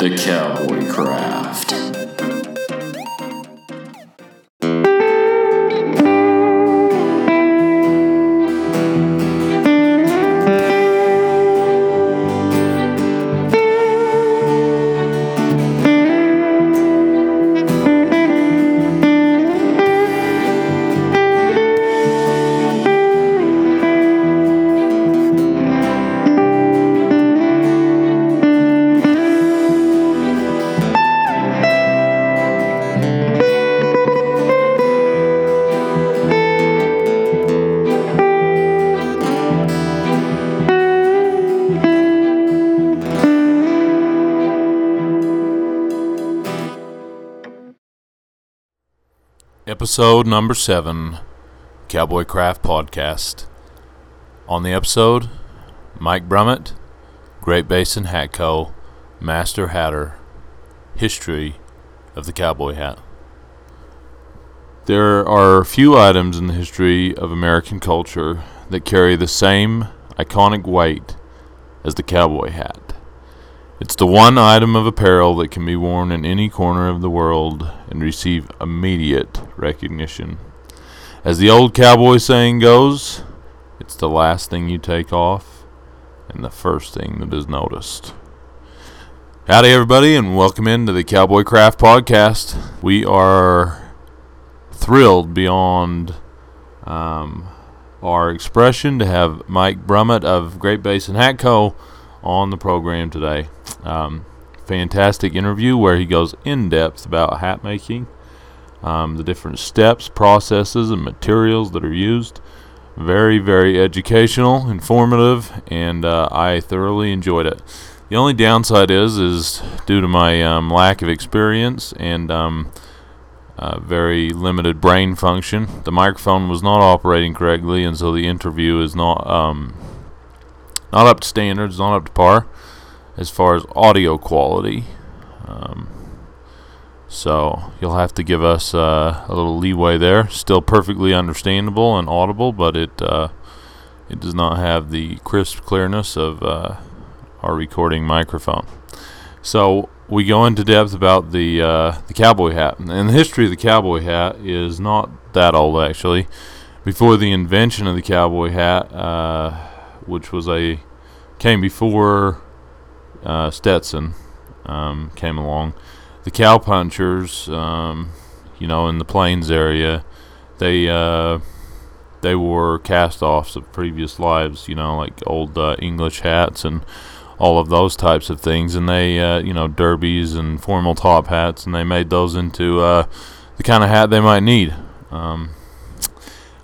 The Cowboy Craft. Episode number seven, Cowboy Craft Podcast. On the episode, Mike Brummett, Great Basin Hat Co., Master Hatter, History of the Cowboy Hat. There are few items in the history of American culture that carry the same iconic weight as the cowboy hat. It's the one item of apparel that can be worn in any corner of the world and receive immediate recognition. As the old cowboy saying goes, it's the last thing you take off and the first thing that is noticed. Howdy, everybody, and welcome into the Cowboy Craft Podcast. We are thrilled beyond um, our expression to have Mike Brummett of Great Basin Hat Co. on the program today. Um, fantastic interview where he goes in depth about hat making, um, the different steps, processes, and materials that are used. Very, very educational, informative, and uh, I thoroughly enjoyed it. The only downside is, is due to my um, lack of experience and um, uh, very limited brain function, the microphone was not operating correctly, and so the interview is not um, not up to standards, not up to par as far as audio quality. Um, so you'll have to give us uh, a little leeway there. Still perfectly understandable and audible, but it uh, it does not have the crisp clearness of uh, our recording microphone. So we go into depth about the uh, the cowboy hat, and the history of the cowboy hat is not that old actually. Before the invention of the cowboy hat, uh, which was a came before uh, Stetson um, came along. The cowpunchers, um, you know, in the plains area, they uh, they wore cast-offs of previous lives, you know, like old uh, English hats and all of those types of things, and they, uh, you know, derbies and formal top hats, and they made those into uh, the kind of hat they might need. Um,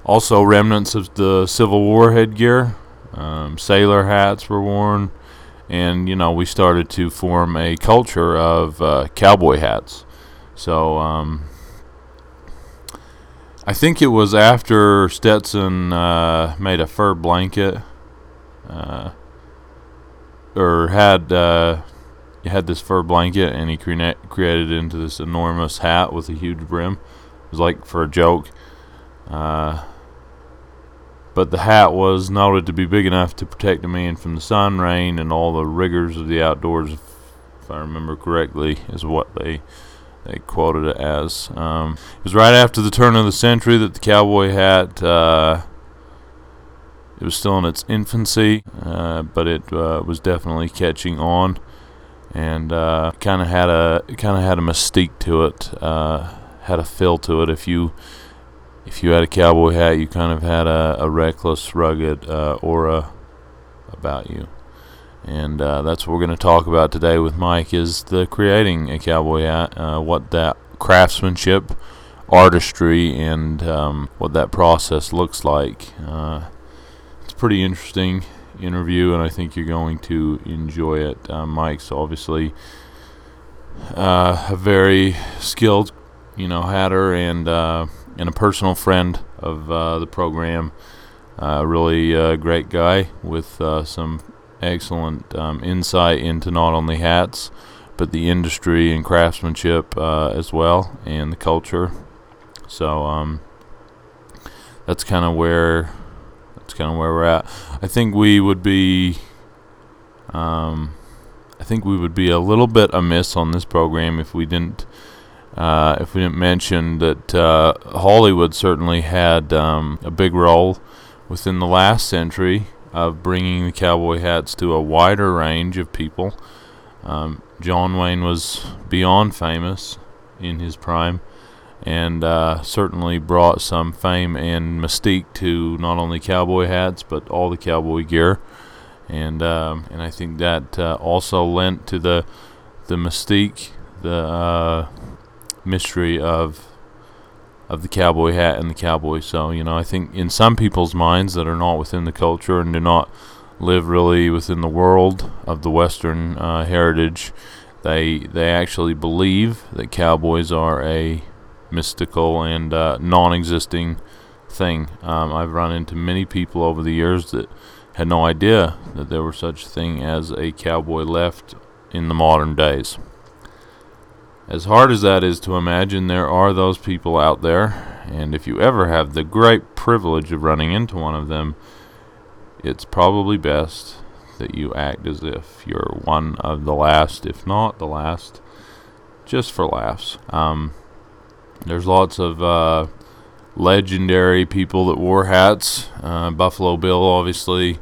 also, remnants of the Civil War headgear, um, sailor hats were worn and you know we started to form a culture of uh, cowboy hats. So um, I think it was after Stetson uh, made a fur blanket, uh, or had uh, he had this fur blanket, and he cre- created it into this enormous hat with a huge brim. It was like for a joke. Uh, but the hat was noted to be big enough to protect a man from the sun, rain, and all the rigors of the outdoors. If I remember correctly, is what they they quoted it as. Um, it was right after the turn of the century that the cowboy hat. Uh, it was still in its infancy, uh, but it uh, was definitely catching on, and kind of had a kind of had a mystique to it, uh, had a feel to it. If you if you had a cowboy hat, you kind of had a, a reckless, rugged uh, aura about you. And uh, that's what we're going to talk about today with Mike is the creating a cowboy hat, uh, what that craftsmanship, artistry, and um, what that process looks like. Uh, it's a pretty interesting interview, and I think you're going to enjoy it. Uh, Mike's obviously uh, a very skilled, you know, hatter and and a personal friend of uh, the program. Uh, really uh, great guy with uh, some excellent um, insight into not only hats but the industry and craftsmanship uh, as well and the culture. So um, that's kind of where that's kind of where we're at. I think we would be um, I think we would be a little bit amiss on this program if we didn't uh, if we didn't mention that uh, Hollywood certainly had um, a big role within the last century of bringing the cowboy hats to a wider range of people. Um, John Wayne was beyond famous in his prime and uh, certainly brought some fame and mystique to not only cowboy hats but all the cowboy gear. And um, and I think that uh, also lent to the the mystique, the uh, mystery of of the cowboy hat and the cowboy. So you know, I think in some people's minds that are not within the culture and do not live really within the world of the Western uh, heritage, they they actually believe that cowboys are a mystical and uh, non-existing thing. Um, I've run into many people over the years that had no idea that there was such a thing as a cowboy left in the modern days. As hard as that is to imagine, there are those people out there, and if you ever have the great privilege of running into one of them, it's probably best that you act as if you're one of the last, if not the last, just for laughs. Um, there's lots of uh, legendary people that wore hats. Uh, Buffalo Bill, obviously,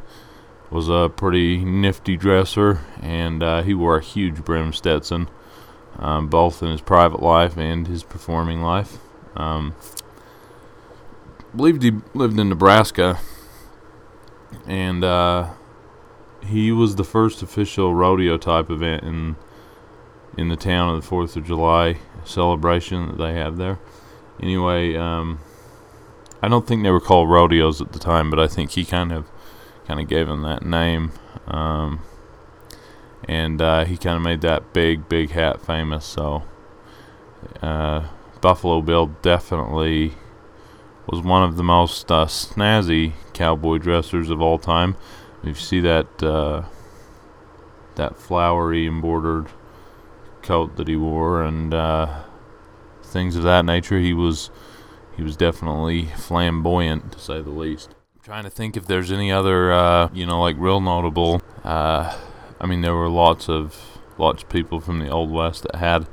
was a pretty nifty dresser, and uh, he wore a huge brim Stetson um, both in his private life and his performing life. Um, believed he lived in Nebraska, and uh, he was the first official rodeo type event in in the town of the Fourth of July celebration that they have there. Anyway, um, I don't think they were called rodeos at the time, but I think he kind of kind of gave them that name. Um, and uh, he kind of made that big, big hat famous. So uh, Buffalo Bill definitely was one of the most uh, snazzy cowboy dressers of all time. If you see that uh, that flowery embroidered coat that he wore and uh, things of that nature, he was he was definitely flamboyant to say the least. I'm trying to think if there's any other uh, you know like real notable I mean, there were lots of lots of people from the old west that had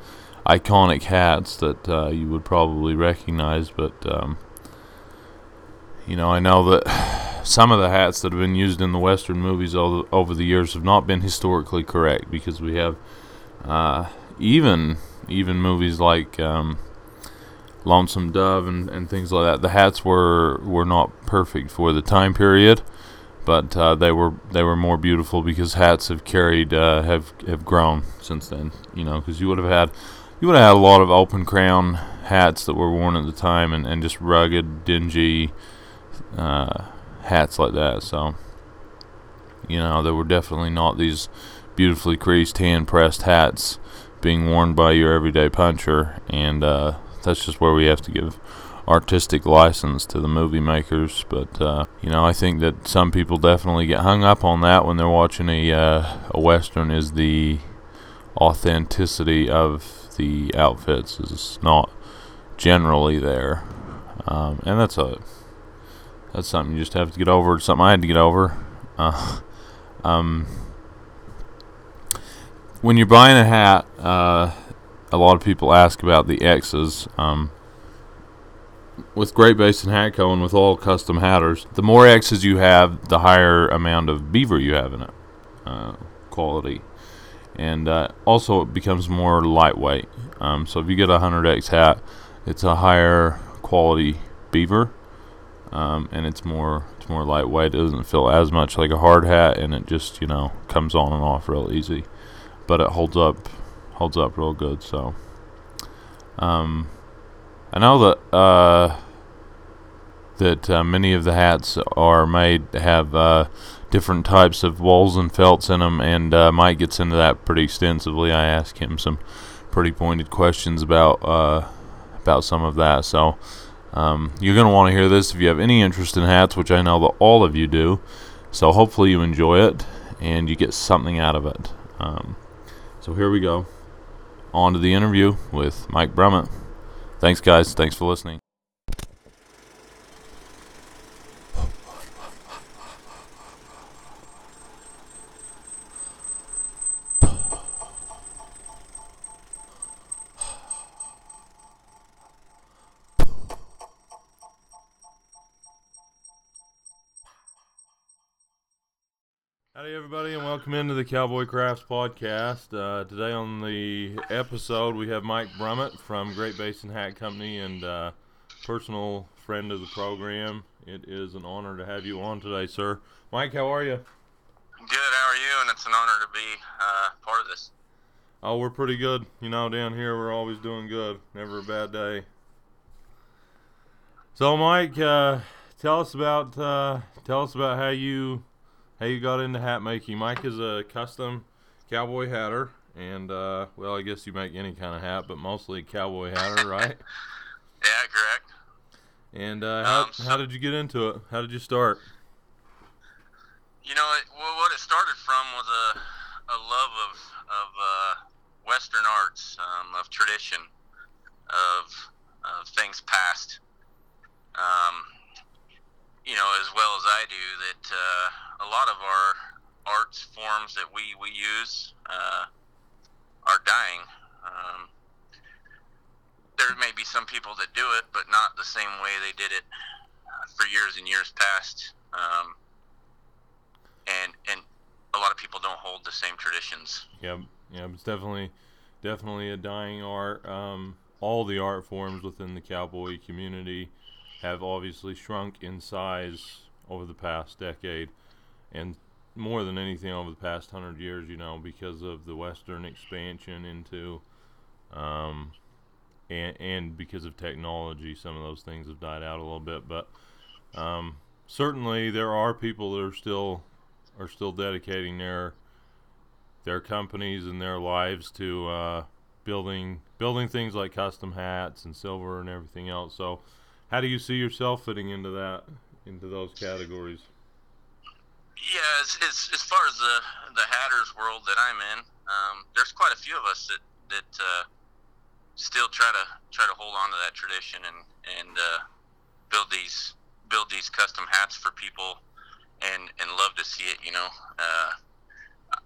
iconic hats that uh, you would probably recognize, but um, you know, I know that some of the hats that have been used in the western movies over, over the years have not been historically correct because we have uh, even even movies like um, Lonesome Dove and, and things like that. The hats were were not perfect for the time period but uh, they were they were more beautiful because hats have carried uh, have have grown since then. You know, because you would have had you would have had a lot of open crown hats that were worn at the time, and, and just rugged, dingy uh, hats like that. So, you know, there were definitely not these beautifully creased, hand pressed hats being worn by your everyday puncher, and uh, that's just where we have to give artistic license to the movie makers. But uh, you know, I think that some people definitely get hung up on that when they're watching a uh, a western. Is the authenticity of the outfits is not generally there, um, and that's a that's something you just have to get over. It's something I had to get over. Uh, um, when you're buying a hat, uh, a lot of people ask about the X's. Um, with Great Basin Hatco and with all custom hatters, the more X's you have, the higher amount of beaver you have in it, uh, quality. And uh, also, it becomes more lightweight. Um, so if you get a 100X hat, it's a higher quality beaver, um, and it's more it's more lightweight. It doesn't feel as much like a hard hat, and it just you know comes on and off real easy. But it holds up holds up real good. So. Um, I know that uh, that uh, many of the hats are made have uh, different types of wools and felts in them, and uh, Mike gets into that pretty extensively. I ask him some pretty pointed questions about uh, about some of that. So um, you're going to want to hear this if you have any interest in hats, which I know that all of you do. So hopefully you enjoy it and you get something out of it. Um, so here we go. On to the interview with Mike Brummett. Thanks, guys. Thanks for listening. Howdy, everybody, and welcome into the Cowboy Crafts podcast. Uh, today on the episode, we have Mike Brummett from Great Basin Hat Company and uh, personal friend of the program. It is an honor to have you on today, sir. Mike, how are you? Good. How are you? And it's an honor to be uh, part of this. Oh, we're pretty good. You know, down here, we're always doing good. Never a bad day. So, Mike, uh, tell us about uh, tell us about how you how you got into hat making. Mike is a custom cowboy hatter, and uh, well, I guess you make any kind of hat, but mostly cowboy hatter, right? Yeah, correct. And uh, how Um, so- how did you get into it? How did you start? You know, it, well, what it started from was a, a love of of uh, Western arts, um, of tradition, of of things past. Um, you know, as well as I do, that uh, a lot of our arts forms that we we use uh, are dying. Um, there may be some people that do it, but not the same way they did it uh, for years and years past. Um, and and a lot of people don't hold the same traditions. Yep, yep. It's definitely, definitely a dying art. Um, all the art forms within the cowboy community have obviously shrunk in size over the past decade, and more than anything over the past hundred years. You know, because of the Western expansion into, um, and and because of technology, some of those things have died out a little bit. But um, certainly, there are people that are still are still dedicating their their companies and their lives to uh, building building things like custom hats and silver and everything else. So, how do you see yourself fitting into that into those categories? Yeah, as, as, as far as the the hatters world that I'm in, um, there's quite a few of us that that uh, still try to try to hold on to that tradition and and uh, build these build these custom hats for people and and love to see it. You know, uh,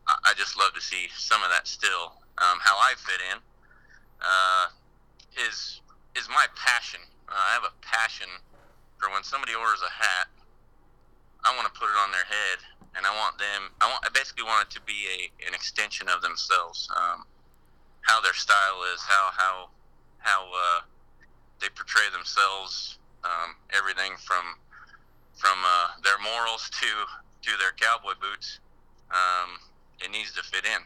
I, I just love to see some of that still. Um, how I fit in uh, is is my passion. Uh, I have a passion for when somebody orders a hat. I want to put it on their head, and I want them. I want. I basically want it to be a an extension of themselves. Um, how their style is, how how how uh, they portray themselves. Um, everything from from uh, their morals to to their cowboy boots. Um, it needs to fit in,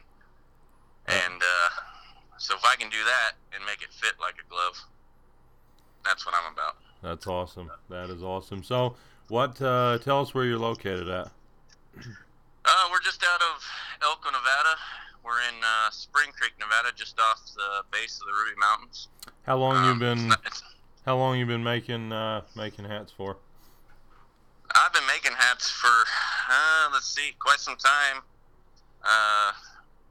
and uh, so if I can do that and make it fit like a glove, that's what I'm about. That's awesome. That is awesome. So, what? Uh, tell us where you're located at. Uh, we're just out of Elko, Nevada. We're in uh, Spring Creek, Nevada, just off the base of the Ruby Mountains. How long you Um, it's been? it's- How long you been making uh, making hats for? I've been making hats for, uh, let's see, quite some time. Uh,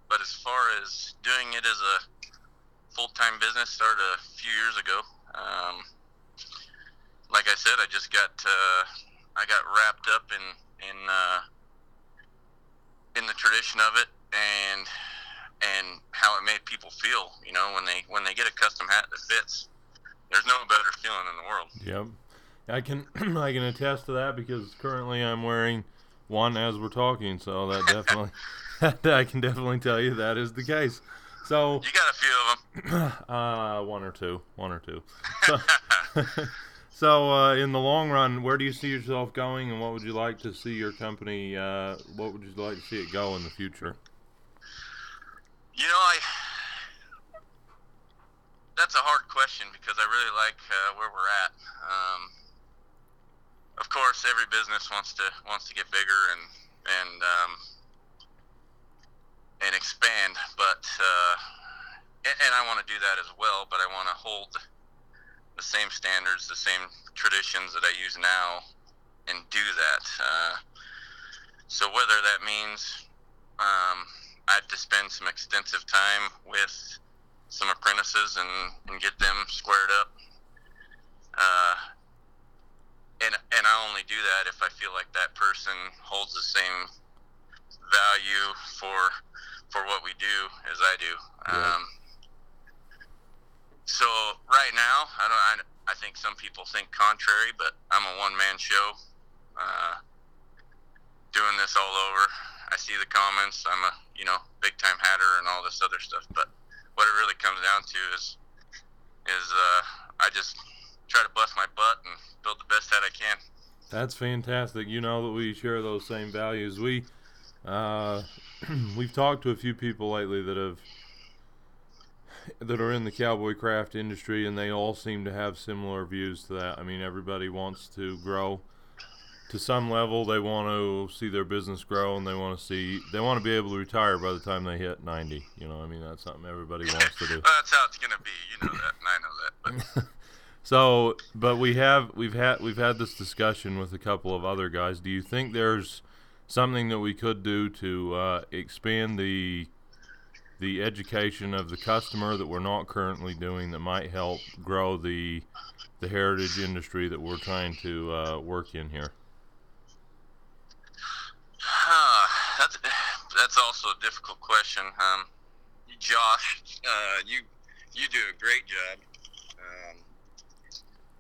but as far as doing it as a full time business, started a few years ago. Um, like I said, I just got uh, I got wrapped up in in uh, in the tradition of it and and how it made people feel. You know, when they when they get a custom hat that fits, there's no better feeling in the world. Yep. I can I can attest to that because currently I'm wearing one as we're talking, so that definitely I can definitely tell you that is the case. So You got a few of them. uh, one or two, one or two. So, so uh, in the long run, where do you see yourself going, and what would you like to see your company? Uh, what would you like to see it go in the future? You know, I. That's a hard question because I really like uh, where we're at. Um, of course, every business wants to wants to get bigger and and um, and expand, but uh, and, and I want to do that as well. But I want to hold the same standards, the same traditions that I use now, and do that. Uh, so whether that means um, I have to spend some extensive time with some apprentices and, and get them squared up. Uh, and and I only do that if I feel like that person holds the same value for for what we do as I do. Um, so right now, I don't. I, I think some people think contrary, but I'm a one man show. Uh, doing this all over. I see the comments. I'm a you know big time hatter and all this other stuff. But what it really comes down to is is uh, I just try to bust my butt and build the best hat I can. That's fantastic. You know that we share those same values. We uh, we've talked to a few people lately that have that are in the cowboy craft industry, and they all seem to have similar views to that. I mean, everybody wants to grow to some level. They want to see their business grow, and they want to see they want to be able to retire by the time they hit ninety. You know, I mean, that's something everybody wants to do. well, that's how it's gonna be. You know that, and I know that. But So, but we have we've had we've had this discussion with a couple of other guys. Do you think there's something that we could do to uh, expand the the education of the customer that we're not currently doing that might help grow the the heritage industry that we're trying to uh, work in here? uh, that's that's also a difficult question. Um, Josh, uh, you you do a great job um,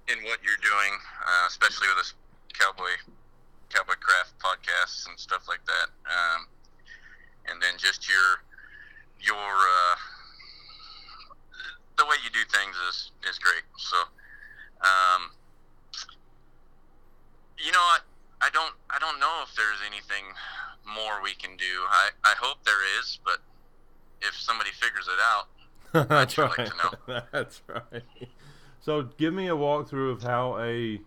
in what you're doing, uh, especially with this cowboy cowboy craft podcasts and stuff like that. Um, and then just your your uh, the way you do things is is great. So, um, you know, I, I don't I don't know if there's anything more we can do. I, I hope there is, but if somebody figures it out, That's sure like right. to know. That's right. So, give me a walkthrough of how a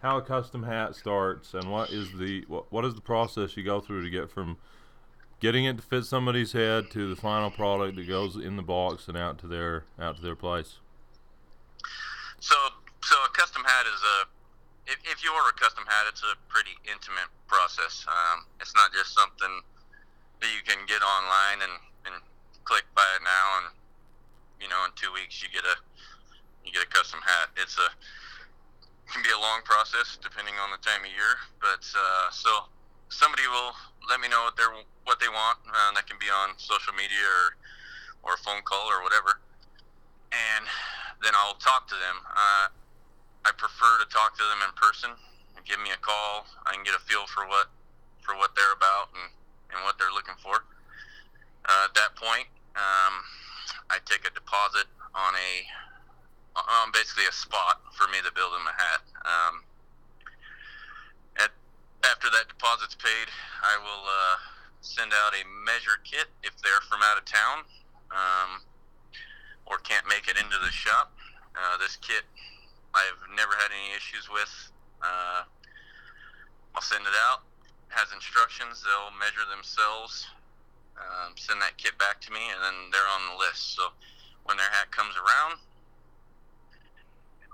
how a custom hat starts and what is the what, what is the process you go through to get from getting it to fit somebody's head to the final product that goes in the box and out to their out to their place. So, so a custom hat is a. If, if you order a custom hat, it's a pretty intimate process. Um, it's not just something that you can get online and, and click buy it now, and you know, in two weeks you get a you get a custom hat. It's a can be a long process depending on the time of year, but uh, so somebody will let me know what they are what they want. Uh, that can be on social media or or a phone call or whatever, and then I'll talk to them. Uh, I prefer to talk to them in person. Give me a call. I can get a feel for what for what they're about and, and what they're looking for. Uh, at that point, um, I take a deposit on a on basically a spot for me to build them a hat. Um, at after that deposit's paid, I will uh, send out a measure kit if they're from out of town um, or can't make it into the shop. Uh, this kit I've never had any issues with. Uh, I'll send it out. Has instructions. They'll measure themselves. Um, send that kit back to me, and then they're on the list. So when their hat comes around,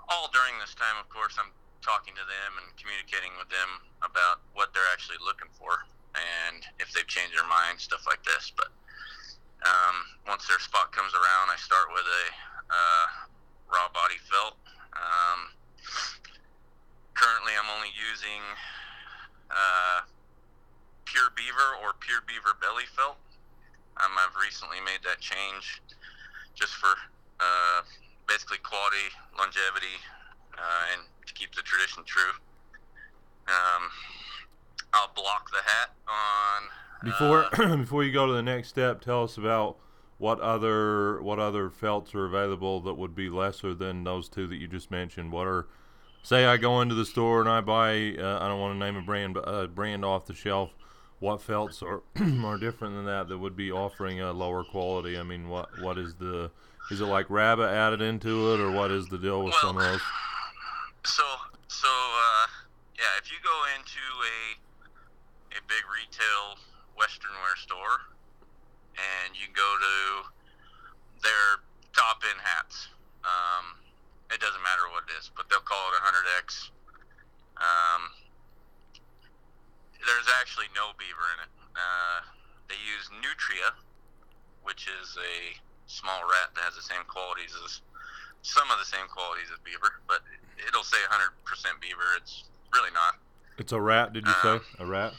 all during this time, of course, I'm talking to them and communicating with them about what they're actually looking for and if they've changed their mind, stuff like this. But um, once their spot comes around, I start with a uh, raw body felt. Um, currently, I'm only using uh, pure beaver or pure beaver belly felt. Um, I've recently made that change just for uh, basically quality, longevity, uh, and to keep the tradition true. Um, I'll block the hat on. Before uh, before you go to the next step, tell us about what other what other felts are available that would be lesser than those two that you just mentioned. What are say I go into the store and I buy uh, I don't want to name a brand but a brand off the shelf. What felts are are different than that that would be offering a lower quality? I mean, what what is the is it like rabbit added into it or what is the deal with some of those? So, so uh, yeah, if you go into a a big retail Western wear store and you go to their top end hats, um, it doesn't matter what it is, but they'll call it a hundred X. Um, there's actually no beaver in it. Uh, they use Nutria, which is a small rat that has the same qualities as some of the same qualities as beaver, but it'll say 100% beaver. It's really not. It's a rat, did you say? um, A rat?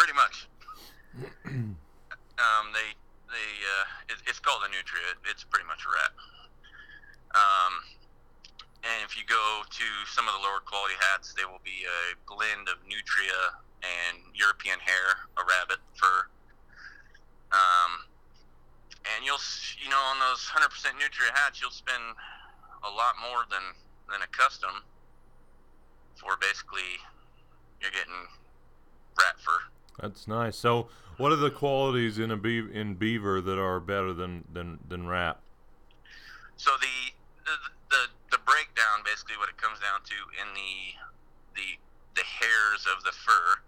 Pretty much. um, they they uh, it, it's called a nutria. It, it's pretty much a rat. Um, and if you go to some of the lower quality hats, they will be a blend of nutria and European hair, a rabbit fur. Um, and you'll you know on those 100% nutria hats, you'll spend a lot more than than a custom for basically you're getting rat fur. That's nice. So, what are the qualities in a beav- in beaver that are better than than than rat? So the the the, the breakdown basically what it comes down to in the the the hairs of the fur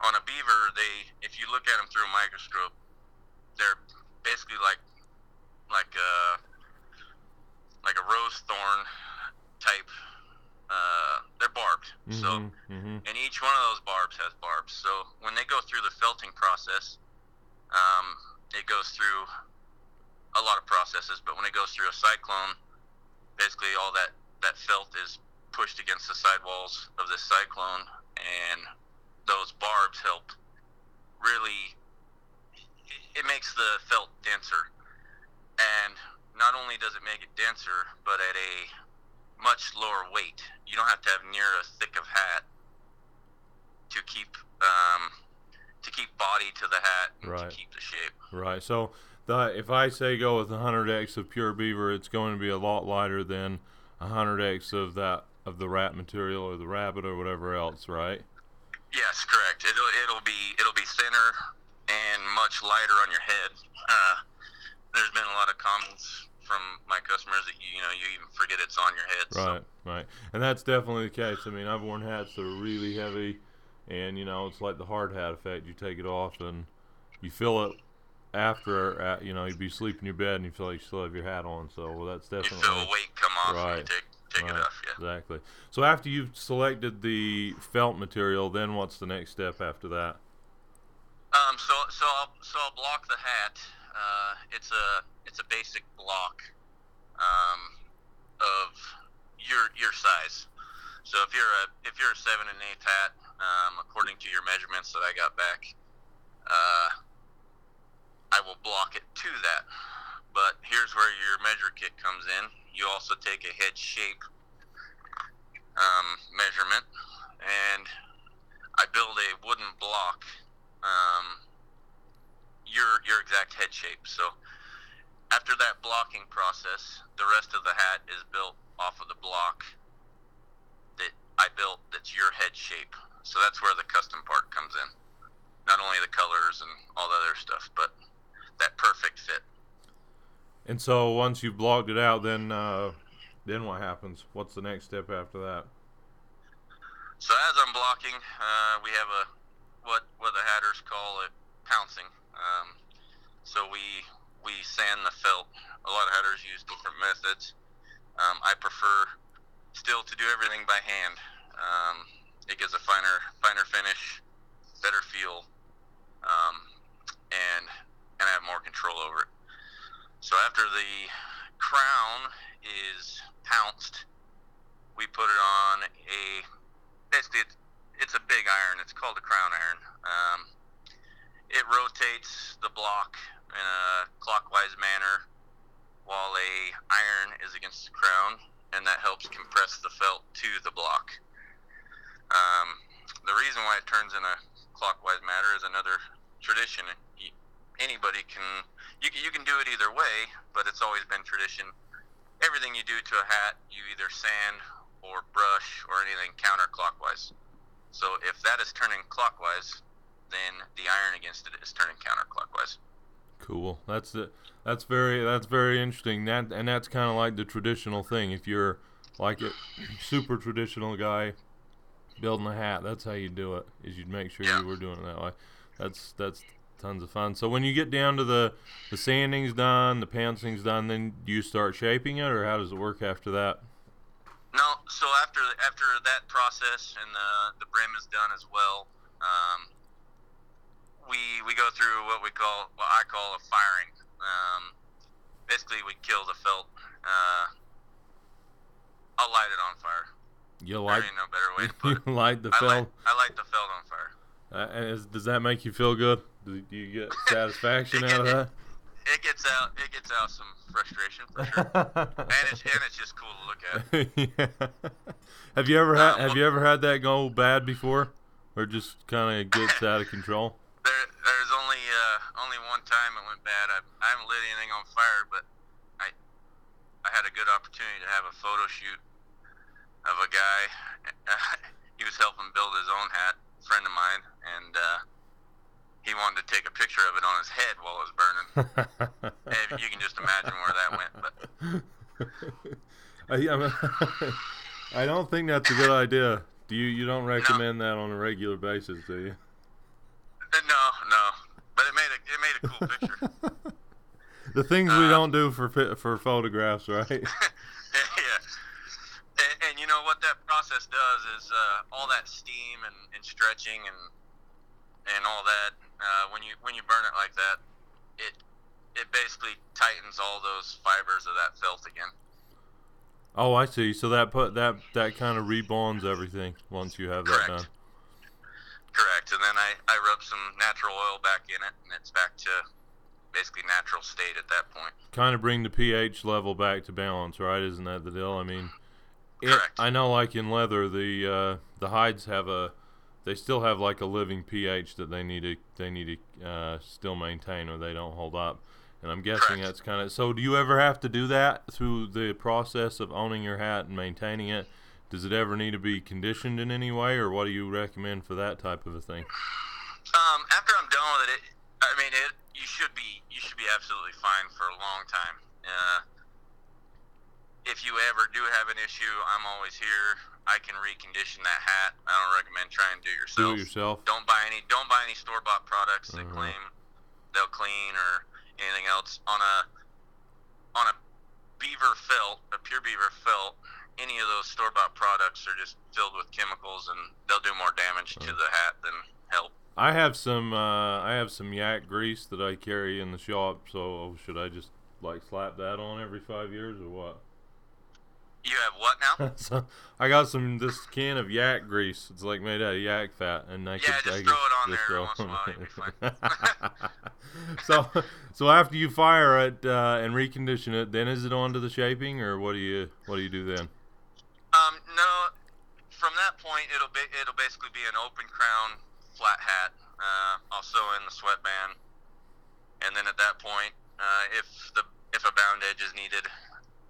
on a beaver they if you look at them through a microscope they're basically like like a like a rose thorn type uh, they're barbed so hmm and each one of those barbs has barbs. So when they go through the felting process, um, it goes through a lot of processes. But when it goes through a cyclone, basically all that that felt is pushed against the sidewalls of this cyclone, and those barbs help really. It makes the felt denser, and not only does it make it denser, but at a much lower weight. You don't have near as thick of hat to keep um, to keep body to the hat and Right. to keep the shape. Right. So, the if I say go with 100x of pure beaver, it's going to be a lot lighter than 100x of that of the rat material or the rabbit or whatever else, right? Yes, correct. It'll it'll be it'll be thinner and much lighter on your head. Uh, there's been a lot of comments from my customers that you, you know you even forget it's on your head. so- Right, right. And that's definitely the case. I mean, I've worn hats that are really heavy, and you know, it's like the hard hat effect. You take it off, and you feel it after. Uh, you know, you'd be sleeping in your bed, and you feel like you still have your hat on. So well, that's you definitely feel weight come off you Right. take take right, it off. Yeah. Exactly. So after you've selected the felt material, then what's the next step after that? Um, so so I'll so I'll block the hat. Uh, it's a it's a basic block um, of your your size. So if you're a if you're a seven and eighth hat, um, according to your measurements that I got back, uh, I will block it to that. But here's where your measure kit comes in. You also take a head shape um, measurement, and I build a wooden block um, your your exact head shape. So after that blocking process, the rest of the hat is built off of the block that I built that's your head shape. So that's where the custom part comes in. Not only the colors and all the other stuff, but that perfect fit. And so once you've blocked it out, then uh, then what happens? What's the next step after that? So as I'm blocking, uh, we have a what what the hatters call it pouncing. Um, so we we sand the felt. A lot of hatters use different methods. Um, I prefer still to do everything by hand. Um, it gives a finer finer finish, better feel, um, and and I have more control over it. So after the crown is pounced, we put it on a basically it's, it's a big iron. It's called a crown iron. Um, it rotates the block in a clockwise manner while a iron is against the crown, and that helps compress the felt to the block. Um, the reason why it turns in a clockwise manner is another tradition. Anybody can you, can- you can do it either way, but it's always been tradition. Everything you do to a hat, you either sand or brush or anything counterclockwise. So if that is turning clockwise, then the iron against it is turning counterclockwise. Cool. That's the that's very that's very interesting. That and that's kind of like the traditional thing. If you're like a super traditional guy building a hat, that's how you do it. Is you'd make sure you were doing it that way. That's that's tons of fun. So when you get down to the the sanding's done, the pouncing's done, then you start shaping it, or how does it work after that? No, so after after that process and the the brim is done as well, um, we we go through what we call what I call a firing. Um, basically, we kill the felt. Uh, I'll light it on fire. You There light ain't no better way to put it. you light the I light, felt. I light the felt on fire. Uh, and is, does that make you feel good? Do, do you get satisfaction out of that? It gets out it gets out some frustration for sure, and it's and it's just cool to look at. yeah. Have you ever had Um, Have you ever had that go bad before, or just kind of gets out of control? There, there's only uh, only one time it went bad. I, I haven't lit anything on fire, but I I had a good opportunity to have a photo shoot of a guy. he was helping build his own hat, a friend of mine, and uh, he wanted to take a picture of it on his head while it was burning. you can just imagine where that went. But I, I, don't think that's a good idea. Do you? You don't recommend that on a regular basis, do you? No, no. But it made a it made a cool picture. The things we Uh, don't do for for photographs, right? yeah. And, and you know what that process does is uh, all that steam and, and stretching and and all that. Uh, when you when you burn it like that, it it basically tightens all those fibers of that felt again. Oh, I see. So that put that that kind of rebonds everything once you have that Correct. done. Correct. And then I I rub some natural oil back in it, and it's back to basically natural state at that point. Kind of bring the pH level back to balance, right? Isn't that the deal? I mean, it, Correct. I know, like in leather, the uh, the hides have a they still have like a living pH that they need to they need to uh, still maintain, or they don't hold up. And I'm guessing Correct. that's kind of. So, do you ever have to do that through the process of owning your hat and maintaining it? Does it ever need to be conditioned in any way, or what do you recommend for that type of a thing? Um, after I'm done with it, it, I mean, it you should be you should be absolutely fine for a long time. Uh, if you ever do have an issue, I'm always here. I can recondition that hat. I don't recommend trying to do it Do yourself. it yourself. Don't buy any don't buy any store bought products that Mhm. claim they'll clean or anything else on a on a beaver felt, a pure beaver felt. Any of those store bought products are just filled with chemicals and they'll do more damage to the hat than help. I have some uh, I have some yak grease that I carry in the shop. So should I just like slap that on every five years or what? You have what now? so I got some this can of yak grease. It's like made out of yak fat, and I Yeah, could, just I could throw it on just there throw once in a while, you'll be on. so so after you fire it uh, and recondition it, then is it on to the shaping, or what do you what do you do then? From that point, it'll be it'll basically be an open crown flat hat. Uh, in the sweatband, and then at that point, uh, if the if a bound edge is needed,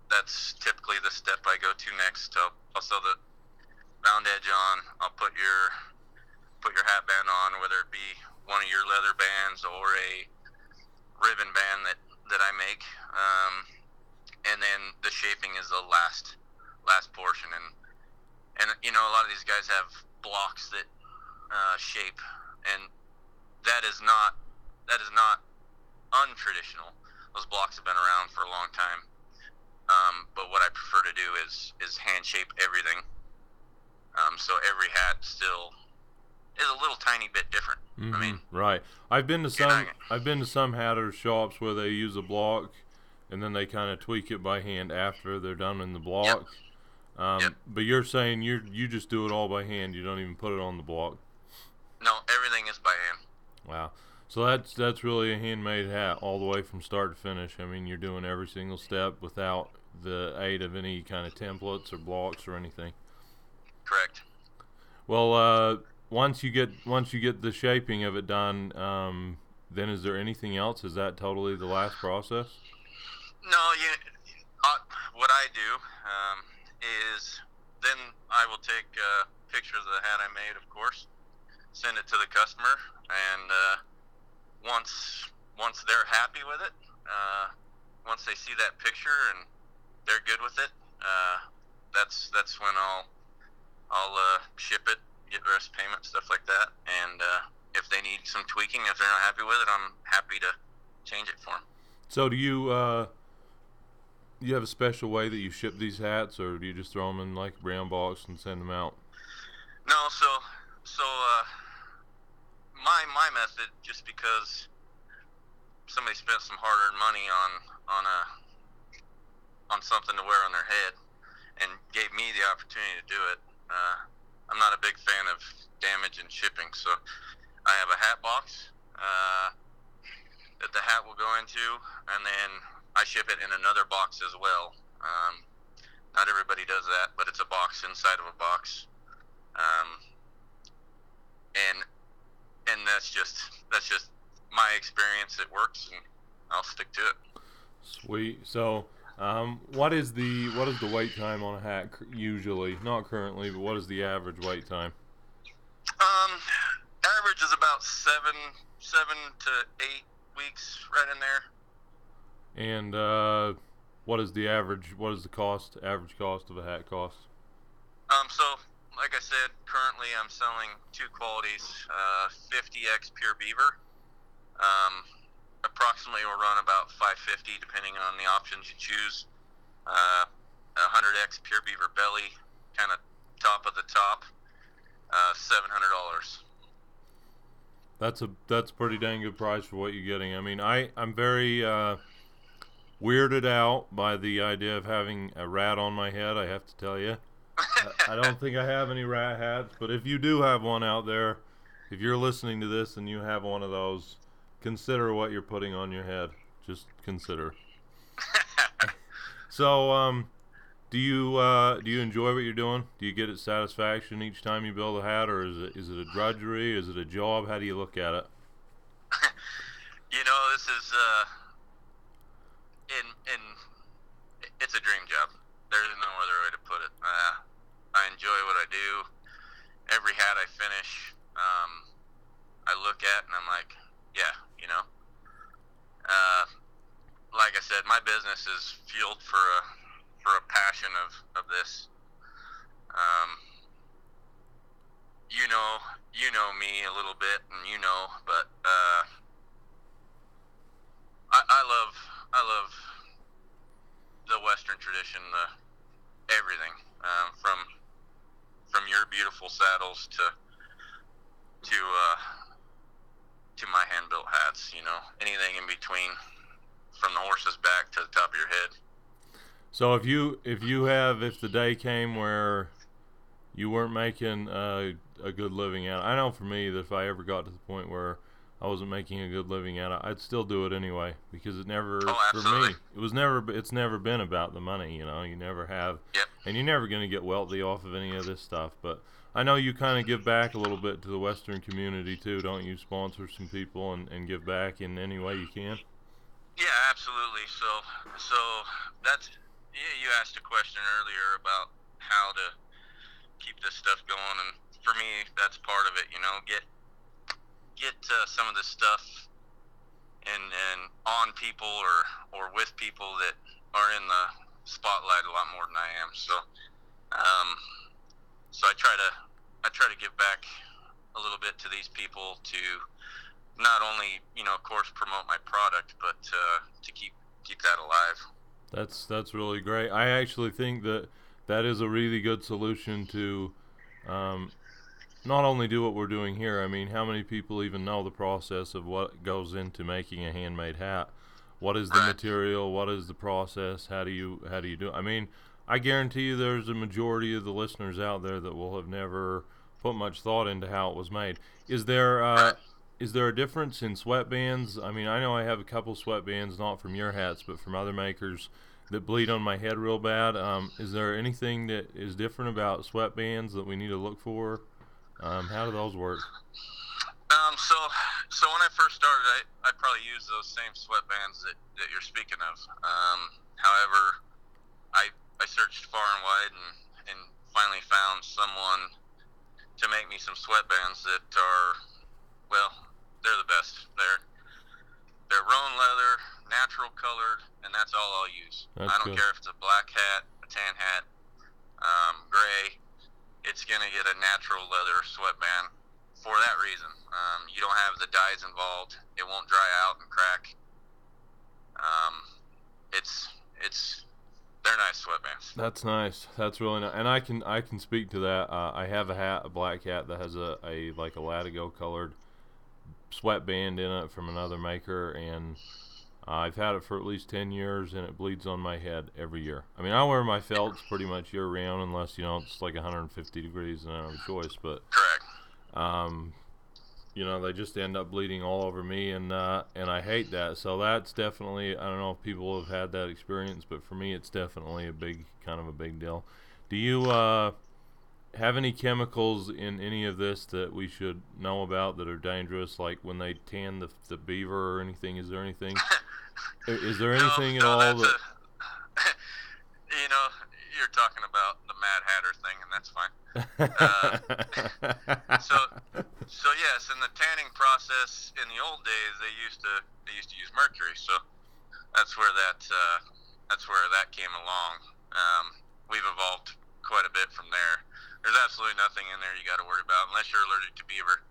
that's typically the step I go to next. I'll, I'll sew the bound edge on. I'll put your put your hat band on, whether it be one of your leather bands or a ribbon band that that I make. Um, and then the shaping is the last last portion and and you know a lot of these guys have blocks that uh, shape and that is not that is not untraditional those blocks have been around for a long time um, but what I prefer to do is is hand shape everything um, so every hat still is a little tiny bit different I mean right. I've been to some. I've been to some hatter shops where they use a block, and then they kind of tweak it by hand after they're done in the block. Um, Yep. But you're saying you you just do it all by hand. You don't even put it on the block. no everything is by hand Wow. So that's that's really a handmade hat all the way from start to finish. I mean, you're doing every single step without the aid of any kind of templates or blocks or anything. correct Well, uh, once you get once you get the shaping of it done, um, then is there anything else? Is that totally the last process? No, you. Uh, what I do um, is then I will take uh, pictures of the hat I made, of course, send it to the customer, and uh, once once they're happy with it, uh, once they see that picture and they're good with it, uh, that's that's when I'll I'll uh, ship it, get the rest payment, stuff like that, and uh, if they need some tweaking, if they're not happy with it, I'm happy to change it for them. So do you you have a special way that you ship these hats, or do you just throw them in like a brown box and send them out? No, so so uh, my my method, just because somebody spent some hard-earned money on on a on something to wear on their head, and gave me the opportunity to do it. Uh, I'm not a big fan of damage and shipping, so I have a hat box uh, that the hat will go into, and then I ship it in another box as well. Um, not everybody does that, but it's a box inside of a box. Um, that's just that's just my experience. It works, and I'll stick to it. Sweet. So, um, what is the what is the wait time on a hat cur- usually? Not currently, but what is the average wait time? Um, average is about seven seven to eight weeks, right in there. And uh, what is the average? What is the cost? Average cost of a hat cost? Um, so like I said, currently I'm selling two qualities, uh, 50x pure beaver. Um, approximately will run about 550 depending on the options you choose. Uh, 100x pure beaver belly, kind of top of the top, uh, $700. That's a that's pretty dang good price for what you're getting. I mean, I I'm very uh, weirded out by the idea of having a rat on my head. I have to tell you. I, I don't think I have any rat hats, but if you do have one out there, if you're listening to this and you have one of those, consider what you're putting on your head. Just consider. So, um, do you uh, do you enjoy what you're doing? Do you get it satisfaction each time you build a hat, or is it is it a drudgery? Is it a job? How do you look at it? you know, this is uh, in in it's a dream job. There's no other way to put it. Uh, I enjoy what I do. Every hat I finish, um, I look at and I'm like, yeah, you know. Uh, like I said, my business is fueled for a for a passion of of this. Um, you know, you know me a little bit, and you know, but uh, I, I love I love the Tradition, the everything um, from from your beautiful saddles to to uh, to my hand built hats. You know, anything in between, from the horse's back to the top of your head. So if you if you have if the day came where you weren't making uh, a good living out, I know for me that if I ever got to the point where I wasn't making a good living at it, I'd still do it anyway because it never Oh, for me it was never it's never been about the money. You know, you never have, Yep. and you're never going to get wealthy off of any of this stuff. But I know you kind of give back a little bit to the Western community too, don't you? Sponsor some people and, and give back in any way you can. Yeah, absolutely. So, so that's yeah. You asked a question earlier about how to keep this stuff going, and for me, that's part of it. You know, get get uh, some of this stuff and and on people or or with people that are in the spotlight a lot more than I am. So, um, so I try to I try to give back a little bit to these people to not only you know of course promote my product but uh, to keep keep that alive That's that's really great. I actually think that that is a really good solution to um, not only do what we're doing here. I mean, how many people even know the process of what goes into making a handmade hat? What is the material? What is the process? How do you how do you do? It? I mean, I guarantee you, there's a majority of the listeners out there that will have never put much thought into how it was made. Is there uh, is there a difference in sweatbands? I mean, I know I have a couple sweatbands, not from your hats, but from other makers that bleed on my head real bad. Um, is there anything that is different about sweatbands that we need to look for? Um, how do those work? um, so so when I first started I, I probably used those same sweatbands that, that you're speaking of um, however I I searched far and wide and, and finally found someone to make me some sweatbands that are well they're the best they're they're roan leather natural colored and that's all I'll use That's I don't good. care if it's a black hat a tan hat um, gray it's gonna get a natural leather sweatband for that reason. Um, you don't have the dyes involved. It won't dry out and crack. Um, it's it's they're nice sweatbands. That's nice. That's really nice, and I can I can speak to that. Uh, I have a hat, a black hat that has a, a like a Latigo colored sweatband in it from another maker, and I've had it for at least ten years, and it bleeds on my head every year. I mean, I wear my felts pretty much year round, unless you know it's like 150 degrees and I don't have a choice. But Correct. um, you know, they just end up bleeding all over me, and uh, and I hate that. So that's definitely I don't know if people have had that experience, but for me, it's definitely a big kind of a big deal. Do you uh, have any chemicals in any of this that we should know about that are dangerous? Like when they tan the the beaver or anything? Is there anything? is there No, anything at all that? a- you know, you're talking about the Mad Hatter thing, and that's fine. uh, So, so yes, in the tanning process in the old days, they used to they used to use mercury. So that's where that uh, that's where that came along. Um, we've evolved quite a bit from there. There's absolutely nothing in there you got to worry about unless you're allergic to beaver.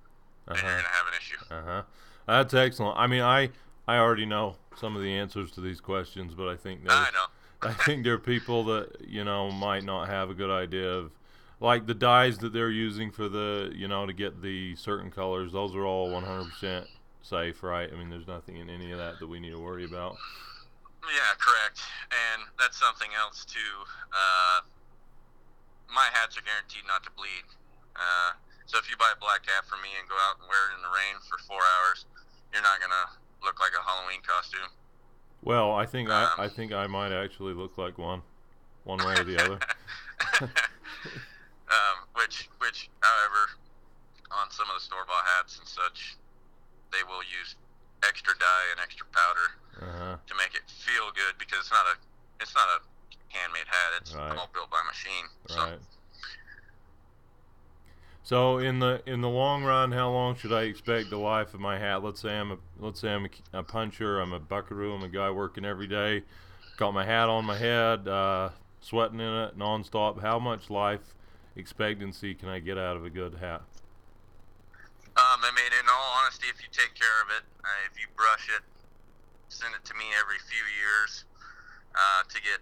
Then you're uh-huh. gonna have an issue. Uh huh. That's excellent. I mean, I I already know some of the answers to these questions, but I think there's, I know. I think there are people that you know might not have a good idea of, like the dyes that they're using for the you know to get the certain colors. Those are all 100% safe, right? I mean, there's nothing in any of that that we need to worry about. Yeah, correct. And that's something else too. Uh, my hats are guaranteed not to bleed. Uh, so if you buy a black hat from me and go out and wear it in the rain for four hours, you're not gonna look like a Halloween costume. Well, I think I, Um, I think I might actually look like one, one way or the other. um, which, which, however, on some of the store bought hats and such, they will use extra dye and extra powder Uh huh. to make it feel good because it's not a, it's not a handmade hat. It's Right. all built by machine. Right. So in the in the long run, how long should I expect the life of my hat? Let's say I'm a let's say I'm a, a puncher, I'm a buckaroo, I'm a guy working every day, got my hat on my head, uh, sweating in it nonstop. How much life expectancy can I get out of a good hat? Um, I mean, in all honesty, if you take care of it, uh, if you brush it, send it to me every few years uh, to get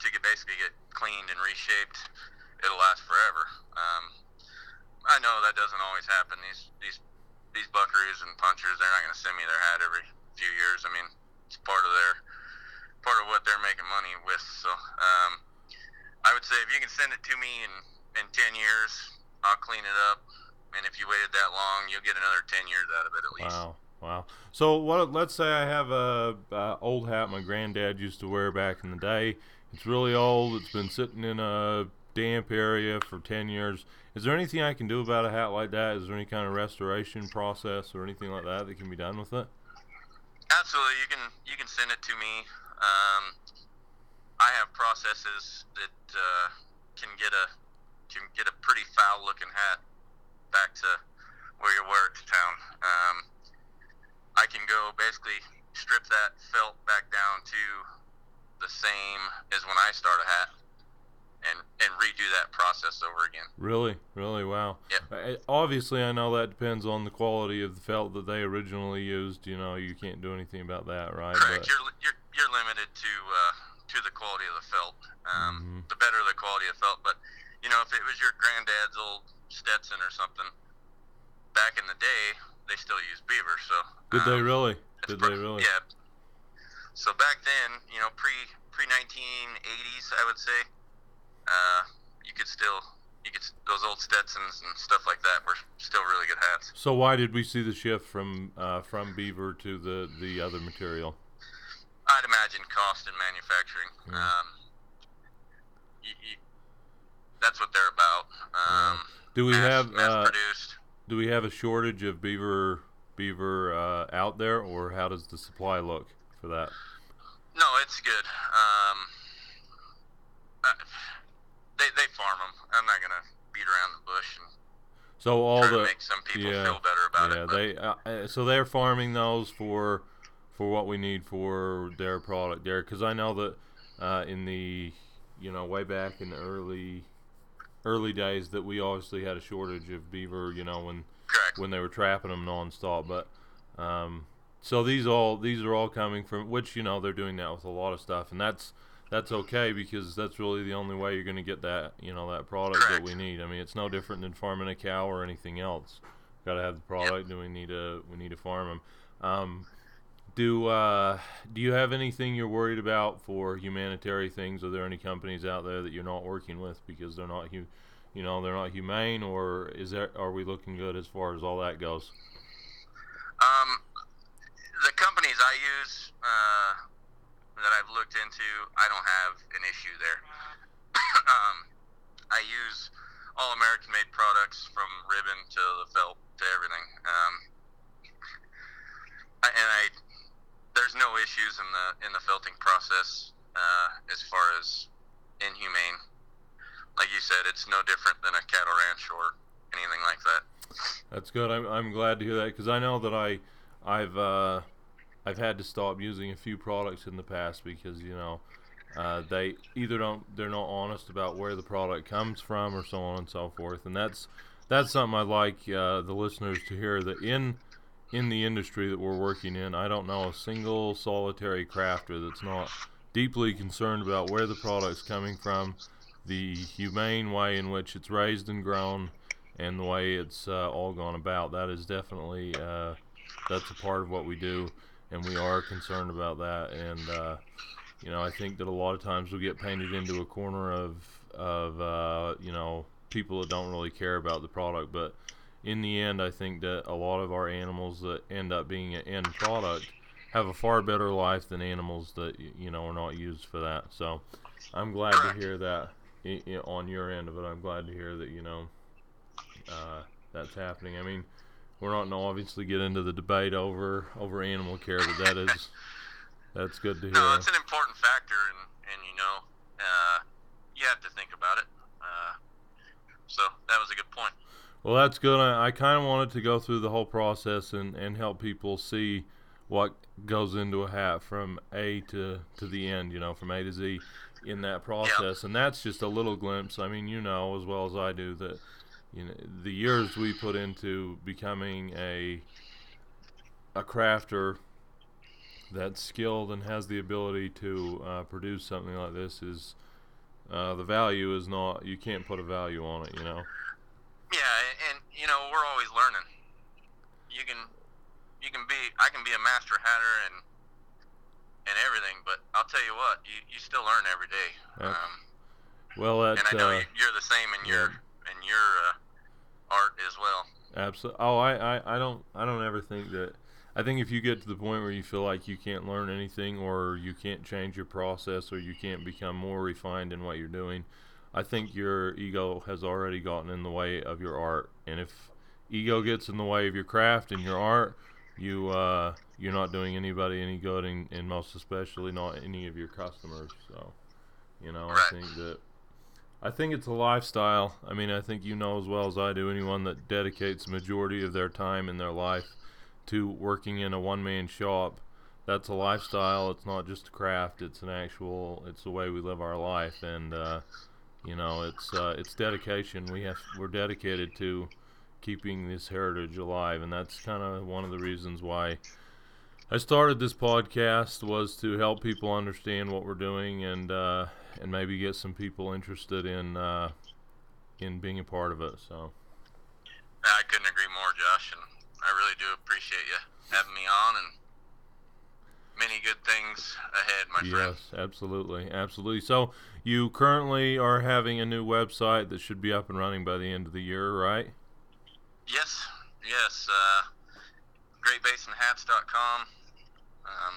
to get basically get cleaned and reshaped, it'll last forever. Um, I know that doesn't always happen. These these these buckaroos and punchers, they're not going to send me their hat every few years. I mean, it's part of their part of what they're making money with. So, um, I would say if you can send it to me in in ten years, I'll clean it up. And if you waited that long, you'll get another ten years out of it at least. Wow, wow. So what? Let's say I have a, uh old hat my granddad used to wear back in the day. It's really old. It's been sitting in a damp area for ten years. Is there anything I can do about a hat like that? Is there any kind of restoration process or anything like that that can be done with it? Absolutely, you can you can send it to me. Um, I have processes that uh, can get a can get a pretty foul looking hat back to where you were to town. Um, I can go basically strip that felt back down to the same as when I start a hat, and and redo that process over again. Really, really, wow. Yep. Uh, obviously, I know that depends on the quality of the felt that they originally used. You know, you can't do anything about that, right? Correct. But- You're you're you're limited to uh, to the quality of the felt. Um, Mhm. The better the quality of felt, but you know, if it was your granddad's old Stetson or something, back in the day, they still used beaver. So Did they um, really? it's Did pro- they really? Yeah. So back then, you know, pre pre 1980s, I would say, uh, you could still you could those old Stetsons and stuff like that were still really good hats. So why did we see the shift from uh, from beaver to the the other material? I'd imagine cost and manufacturing. Yeah. Um, you, you, that's what they're about. Um, Do we mass, have mass uh, do we have a shortage of beaver beaver uh, out there, or how does the supply look for that? No, it's good. Um, farm them. I'm not gonna beat around the bush and So all the make some people yeah, feel better about yeah, it. But they uh, uh, so they're farming those for for what we need for their product there. Because I know that uh, in the you know way back in the early early days that we obviously had a shortage of beaver. You know when correct. when they were trapping them nonstop. But um, so these all these are all coming from which you know they're doing that with a lot of stuff, and that's that's okay because that's really the only way you're going to get that you know that product that we need. I mean, it's no different than farming a cow or anything else. Got to have the product, and we need to we need to farm them. Um, do uh, do you have anything you're worried about for humanitarian things? Are there any companies out there that you're not working with because they're not hu- you know they're not humane, or is there are we looking good as far as all that goes? Um, the companies I use uh, that I've looked into, I don't have an issue there. um, I use all American made products from ribbon to the felt to everything. Um, I, and I there's no issues in the in the felting process uh, as far as inhumane. Like you said, it's no different than a cattle ranch or anything like that. That's good. I'm, I'm glad to hear that because I know that I I've uh, I've had to stop using a few products in the past because you know uh, they either don't they're not honest about where the product comes from or so on and so forth. And that's that's something I'd like uh, the listeners to hear that in in the industry that we're working in I don't know a single solitary crafter that's not deeply concerned about where the product's coming from the humane way in which it's raised and grown and the way it's uh, all gone about. That is definitely uh, that's a part of what we do and we are concerned about that and uh, you know, I think that a lot of times we get painted into a corner of of uh, you know people that don't really care about the product, but in the end, I think that a lot of our animals that end up being an end product have a far better life than animals that you know are not used for that. So I'm glad to hear that on your end of it. I'm glad to hear that you know uh, that's happening. I mean, we're not going to obviously get into the debate over over animal care, but that is that's good to hear. No, it's an important factor, and and you know, uh, you have to think about it. Uh, so that was a good point. Well, that's good. I, I kind of wanted to go through the whole process and, and help people see what goes into a hat from A to, to the end, you know, from A to Z in that process. And that's just a little glimpse. I mean, you know as well as I do that, you know, the years we put into becoming a a crafter that's skilled and has the ability to uh, produce something like this is uh, the value is not you can't put a value on it, you know. Yeah, and you know, we're always learning. You can, you can be, I can be a master hatter and and everything, but I'll tell you what, you, you still learn every day. Um, Well, that and I know uh, you, you're the same in your in your uh, art as well. Absolutely. Oh, I, I, I don't I don't ever think that. I think if you get to the point where you feel like you can't learn anything, or you can't change your process, or you can't become more refined in what you're doing, I think your ego has already gotten in the way of your art. And if ego gets in the way of your craft and your art, you uh, you're not doing anybody any good, and, and most especially not any of your customers. So, you know. I think that I think it's a lifestyle. I mean, I think you know as well as I do. Anyone that dedicates majority of their time in their life to working in a one-man shop, that's a lifestyle. It's not just a craft. It's an actual. It's the way we live our life, and uh, you know, it's uh, it's dedication. We have we're dedicated to keeping this heritage alive, and that's kind of one of the reasons why. I started this podcast was to help people understand what we're doing and uh, and maybe get some people interested in uh, in being a part of it. So I couldn't agree more, Josh, and I really do appreciate you having me on, and many good things ahead, my friend. yes, absolutely, absolutely. So you currently are having a new website that should be up and running by the end of the year, right? Yes, yes. Uh, GreatBasinHats.com. Um,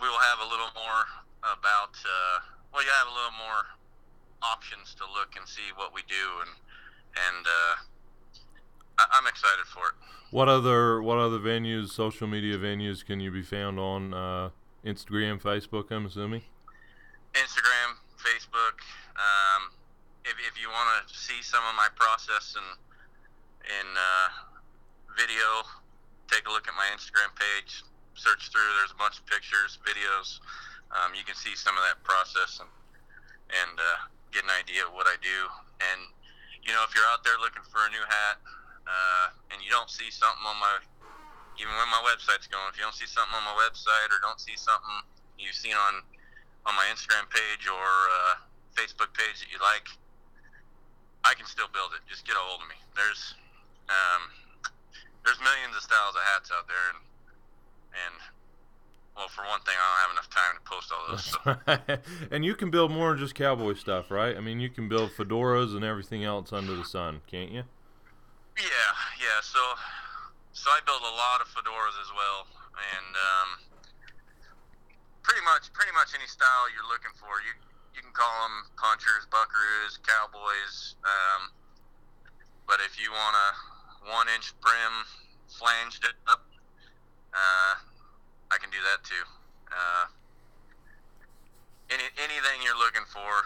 we will have a little more about. Uh, well, you have a little more options to look and see what we do, and and uh, I, I'm excited for it. What other what other venues, social media venues, can you be found on? Uh, Instagram, Facebook, I'm assuming. Instagram, Facebook. Um, if, if you want to see some of my process in in uh, video, take a look at my Instagram page. Search through. There's a bunch of pictures, videos. Um, you can see some of that process and and uh, get an idea of what I do. And you know, if you're out there looking for a new hat uh, and you don't see something on my even when my website's going, if you don't see something on my website or don't see something you've seen on on my Instagram page or uh, Facebook page that you like, I can still build it. Just get a hold of me. There's um, there's millions of styles of hats out there, and and well, for one thing, I don't have enough time to post all those. So. and you can build more than just cowboy stuff, right? I mean, you can build fedoras and everything else under the sun, can't you? Yeah, yeah. So, so I build a lot of fedoras as well, and um, pretty much, pretty much any style you're looking for, you you can call them punchers, buckaroos, cowboys. Um, but if you want a one inch brim flanged up, uh, I can do that too. Uh, any, anything you're looking for,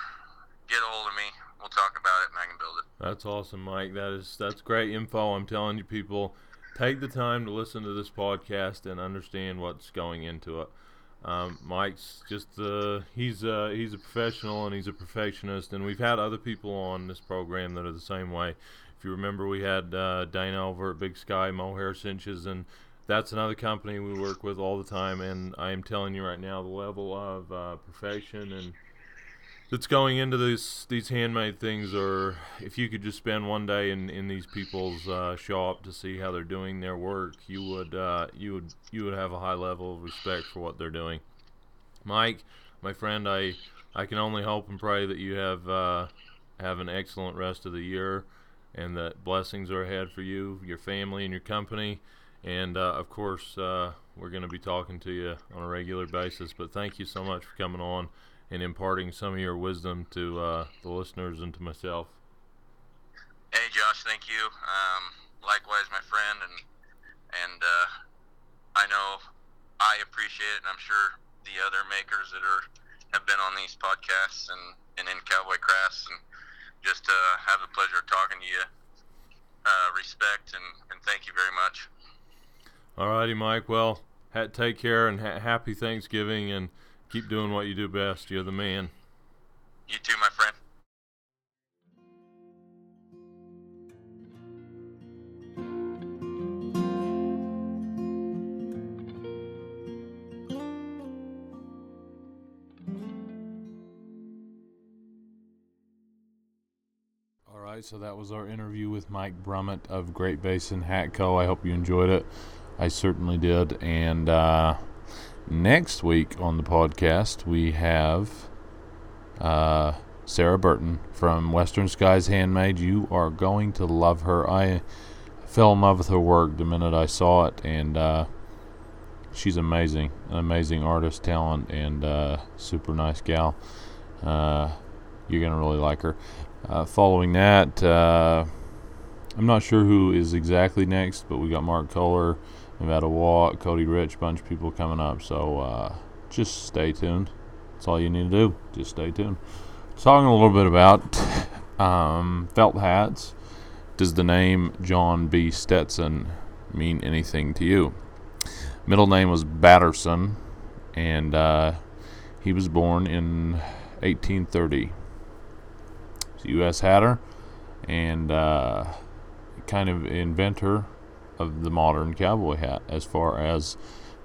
get a hold of me. We'll talk about it and I can build it. That's awesome, Mike. That is that's great info. I'm telling you, people, take the time to listen to this podcast and understand what's going into it. Um, Mike's just uh, he's uh, he's a professional and he's a perfectionist, and we've had other people on this program that are the same way. If you remember, we had uh, Dana over at Big Sky Mohair Cinches, and that's another company we work with all the time. And I am telling you right now, the level of uh, perfection and that's going into these these handmade things, or if you could just spend one day in, in these people's uh, shop to see how they're doing their work, you would uh, you would you would have a high level of respect for what they're doing. Mike, my friend, I I can only hope and pray that you have uh, have an excellent rest of the year, and that blessings are ahead for you, your family, and your company. And uh, of course, uh, we're going to be talking to you on a regular basis. But thank you so much for coming on and imparting some of your wisdom to uh, the listeners and to myself. Hey, Josh, thank you. Um, likewise, my friend, and and uh, I know I appreciate it, and I'm sure the other makers that are have been on these podcasts and, and in Cowboy Crafts, and just uh, have the pleasure of talking to you. Uh, respect and, and thank you very much. All righty, Mike. Well, ha- take care and ha- happy Thanksgiving and Keep doing what you do best. You're the man. You too, my friend. All right, so that was our interview with Mike Brummett of Great Basin Hat Co. I hope you enjoyed it. I certainly did. And, uh, Next week on the podcast, we have uh, Sarah Burton from Western Skies Handmade. You are going to love her. I fell in love with her work the minute I saw it, and uh, she's amazing, an amazing artist, talent, and uh, super nice gal. Uh, you're gonna really like her. Uh, following that, I'm not sure who is exactly next, but we got Mark Kohler. Nevada Walk, Cody Rich, bunch of people coming up. So uh, just stay tuned. That's all you need to do. Just stay tuned. Talking a little bit about um, felt hats. Does the name John B. Stetson mean anything to you? Middle name was Batterson, and uh, he was born in 1830. He's a U.S. hatter and uh, kind of inventor of the modern cowboy hat as far as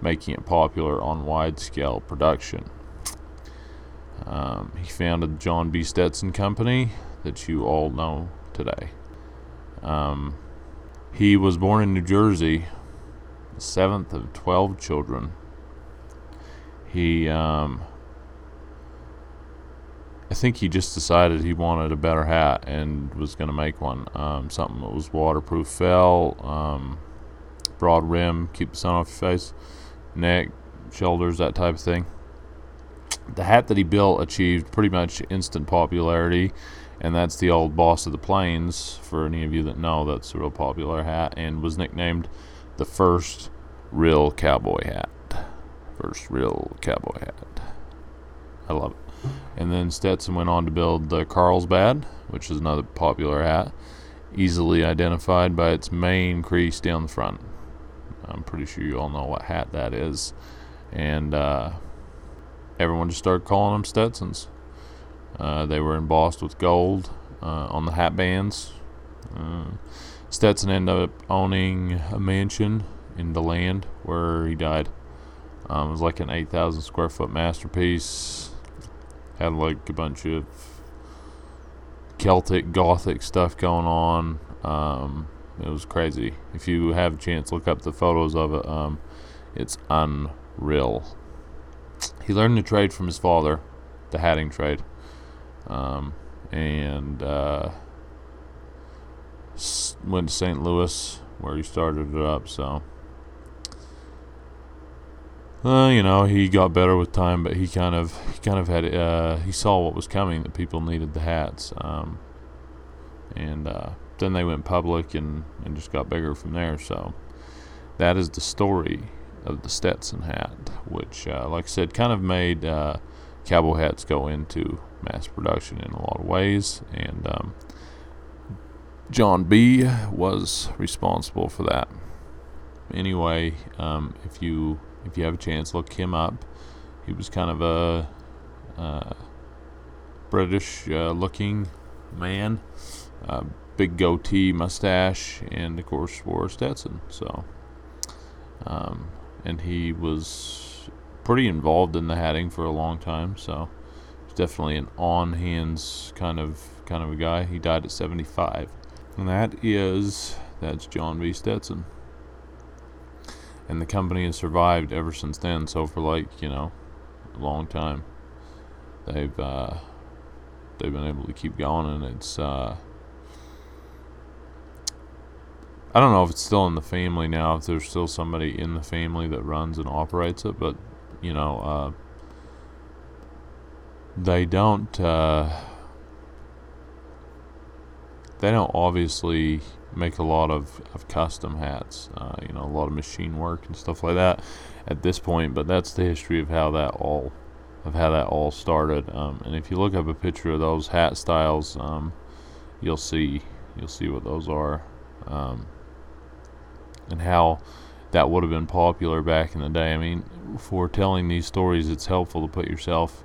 making it popular on wide scale production. Um, he founded John B. Stetson Company that you all know today. Um, he was born in New Jersey, the seventh of 12 children. He, um, think he just decided he wanted a better hat and was going to make one. Um, something that was waterproof fell, um, broad rim, keep the sun off your face, neck, shoulders, that type of thing. The hat that he built achieved pretty much instant popularity, and that's the old Boss of the Plains. For any of you that know, that's a real popular hat, and was nicknamed the first real cowboy hat. First real cowboy hat. I love it. And then Stetson went on to build the Carlsbad, which is another popular hat, easily identified by its main crease down the front. I'm pretty sure you all know what hat that is. And uh, everyone just started calling them Stetsons. Uh, they were embossed with gold uh, on the hat bands. Uh, Stetson ended up owning a mansion in DeLand where he died. Um, it was like an 8,000 square foot masterpiece. Had like a bunch of Celtic, Gothic stuff going on. Um, it was crazy. If you have a chance, look up the photos of it. Um, it's unreal. He learned the trade from his father, the hatting trade, um, and uh, went to St. Louis where he started it up. So uh, you know, he got better with time, but he kind of he kind of had uh, he saw what was coming that people needed the hats, um, and uh, then they went public and and just got bigger from there. So that is the story of the Stetson hat, which, uh, like I said, kind of made uh, cowboy hats go into mass production in a lot of ways, and um, John B was responsible for that. Anyway, um, if you if you have a chance, look him up. He was kind of a uh, British uh, looking man, uh, big goatee, mustache, and of course wore Stetson. So, um, and he was pretty involved in the hatting for a long time. So, he's definitely an on hands kind of kind of a guy. He died at 75, and that is that's John B. Stetson and the company has survived ever since then. So for like you know, a long time, they've uh, they've been able to keep going, and it's uh, I don't know if it's still in the family now, if there's still somebody in the family that runs and operates it, but you know, uh, they don't. Uh, they don't obviously make a lot of, of custom hats, uh, you know, a lot of machine work and stuff like that at this point. But that's the history of how that all of how that all started. Um, and if you look up a picture of those hat styles, um, you'll see you'll see what those are, um, and how that would have been popular back in the day. I mean, for telling these stories, it's helpful to put yourself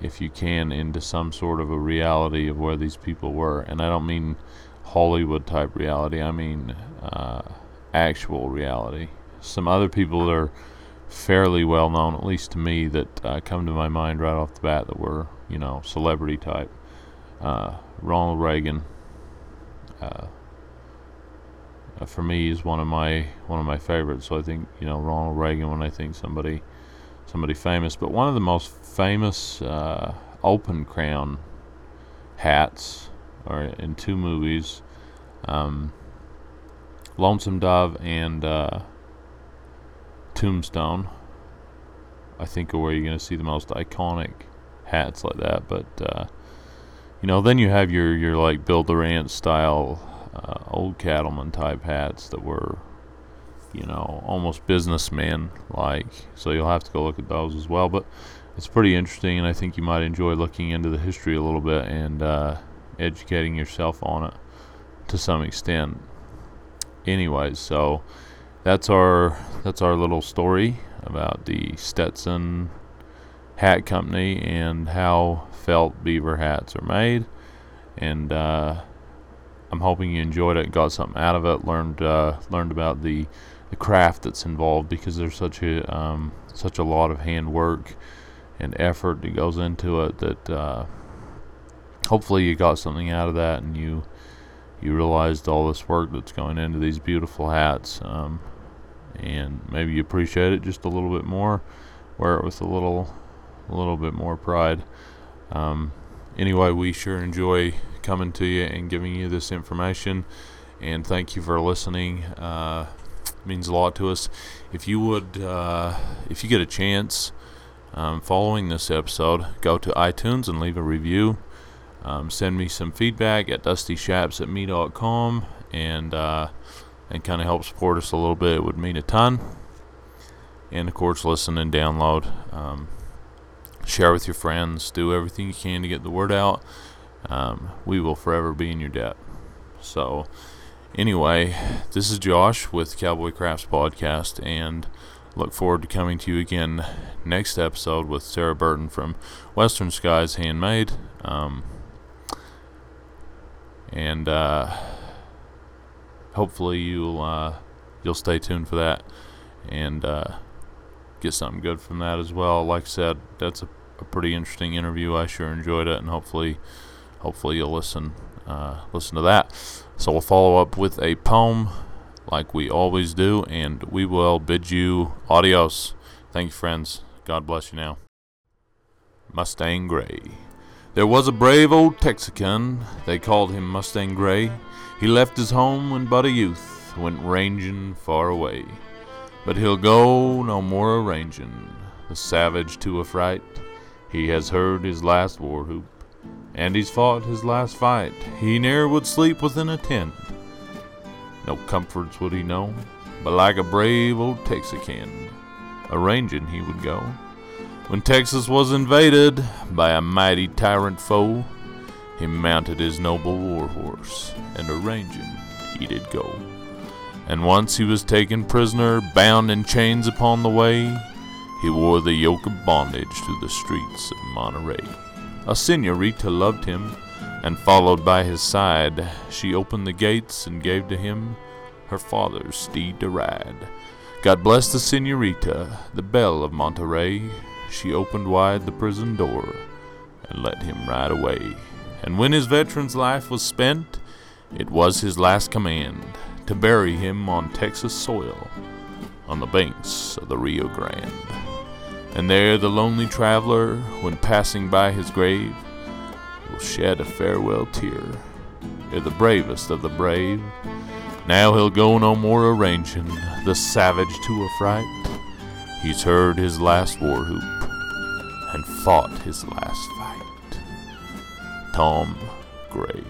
if you can into some sort of a reality of where these people were and i don't mean hollywood type reality i mean uh, actual reality. Some other people that are fairly well known at least to me that uh, come to my mind right off the bat that were you know celebrity type. Uh, ronald reagan uh, for me is one of my one of my favorites. So i think you know ronald reagan when i think somebody somebody famous, but one of the most famous uh, open crown hats are in two movies, um, Lonesome Dove and uh, Tombstone. I think are where you're going to see the most iconic hats like that. But uh, you know, then you have your your like Bill Durant style uh, old cattleman type hats that were you know, almost businessman like. So you'll have to go look at those as well. But it's pretty interesting, and I think you might enjoy looking into the history a little bit and uh, educating yourself on it to some extent. Anyways, so that's our that's our little story about the Stetson Hat Company and how felt beaver hats are made. And uh, I'm hoping you enjoyed it, got something out of it, learned uh, learned about the the craft that's involved because there's such a um, such a lot of handwork and effort that goes into it that uh, hopefully you got something out of that and you you realized all this work that's going into these beautiful hats um, and maybe you appreciate it just a little bit more wear it with a little a little bit more pride um, anyway we sure enjoy coming to you and giving you this information and thank you for listening uh, means a lot to us. If you would, uh, if you get a chance, um, following this episode, go to iTunes and leave a review. Um, send me some feedback at dustyshaps at me.com and uh, and kind of help support us a little bit. It would mean a ton. And of course, listen and download. Um, share with your friends. Do everything you can to get the word out. Um, we will forever be in your debt. So. Anyway, this is Josh with Cowboy Crafts Podcast, and look forward to coming to you again next episode with Sarah Burton from Western Skies Handmade. Um, and uh, hopefully you'll uh, you'll stay tuned for that and uh, get something good from that as well. Like I said, that's a, a pretty interesting interview. I sure enjoyed it, and hopefully hopefully you'll listen uh, listen to that. So we'll follow up with a poem like we always do, and we will bid you adios. Thank you, friends. God bless you now. Mustang Gray. There was a brave old Texican, they called him Mustang Gray. He left his home when but a youth, went ranging far away. But he'll go no more arrangin', the savage to affright. He has heard his last war whoop, and he's fought his last fight. He ne'er would sleep within a tent. No comforts would he know, but like a brave old Texican, arrangin' he would go. When Texas was invaded by a mighty tyrant foe, he mounted his noble war horse, and arrangin' he did go. And once he was taken prisoner, bound in chains upon the way, he wore the yoke of bondage through the streets of Monterey. A senorita loved him, and followed by his side, she opened the gates and gave to him her father's steed to ride. God bless the senorita, the belle of Monterey. She opened wide the prison door and let him ride away. And when his veteran's life was spent, it was his last command to bury him on Texas soil on the banks of the Rio Grande. And there the lonely traveler, when passing by his grave, will shed a farewell tear. Ere the bravest of the brave, now he'll go no more arrangin' the savage to affright. He's heard his last war whoop and fought his last fight. Tom Gray.